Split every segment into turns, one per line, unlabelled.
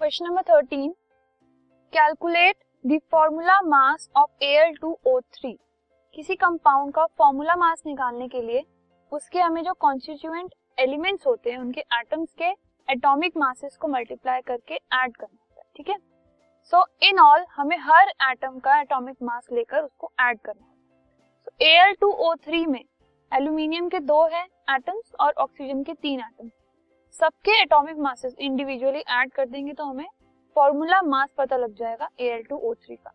Question number thirteen calculate the formula mass of Al2O3 किसी compound का formula mass निकालने के लिए उसके हमें जो कॉन्स्टिट्यूएंट एलिमेंट्स होते हैं, उनके एटम्स के एटॉमिक मासेस को मल्टीप्लाई करके ऐड करना होता है, ठीक है? सो इन ऑल हमें हर एटम का एटॉमिक मास लेकर उसको ऐड करना होता है। सो Al2O3 में एल्यूमिनियम के दो है एटम्स और ऑक्सीजन के तीन एटम्स सबके एटॉमिक मासेस इंडिविजुअली ऐड कर देंगे तो हमें फॉर्मूला मास पता लग जाएगा Al2O3 का।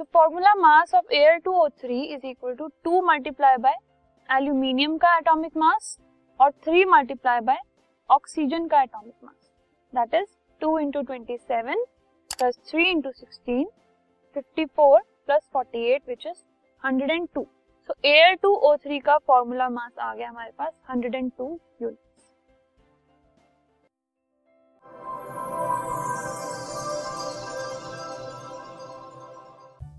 So formula mass of Al2O3 is equal to two multiply by aluminium का एटॉमिक मास और थ्री मल्टीप्लाई बाय ऑक्सीजन का atomic mass that is two into twenty seven plus three into sixteen fifty four plus forty eight which is hundred and two so air two O three का formula mass आ गया हमारे पास hundred and two unit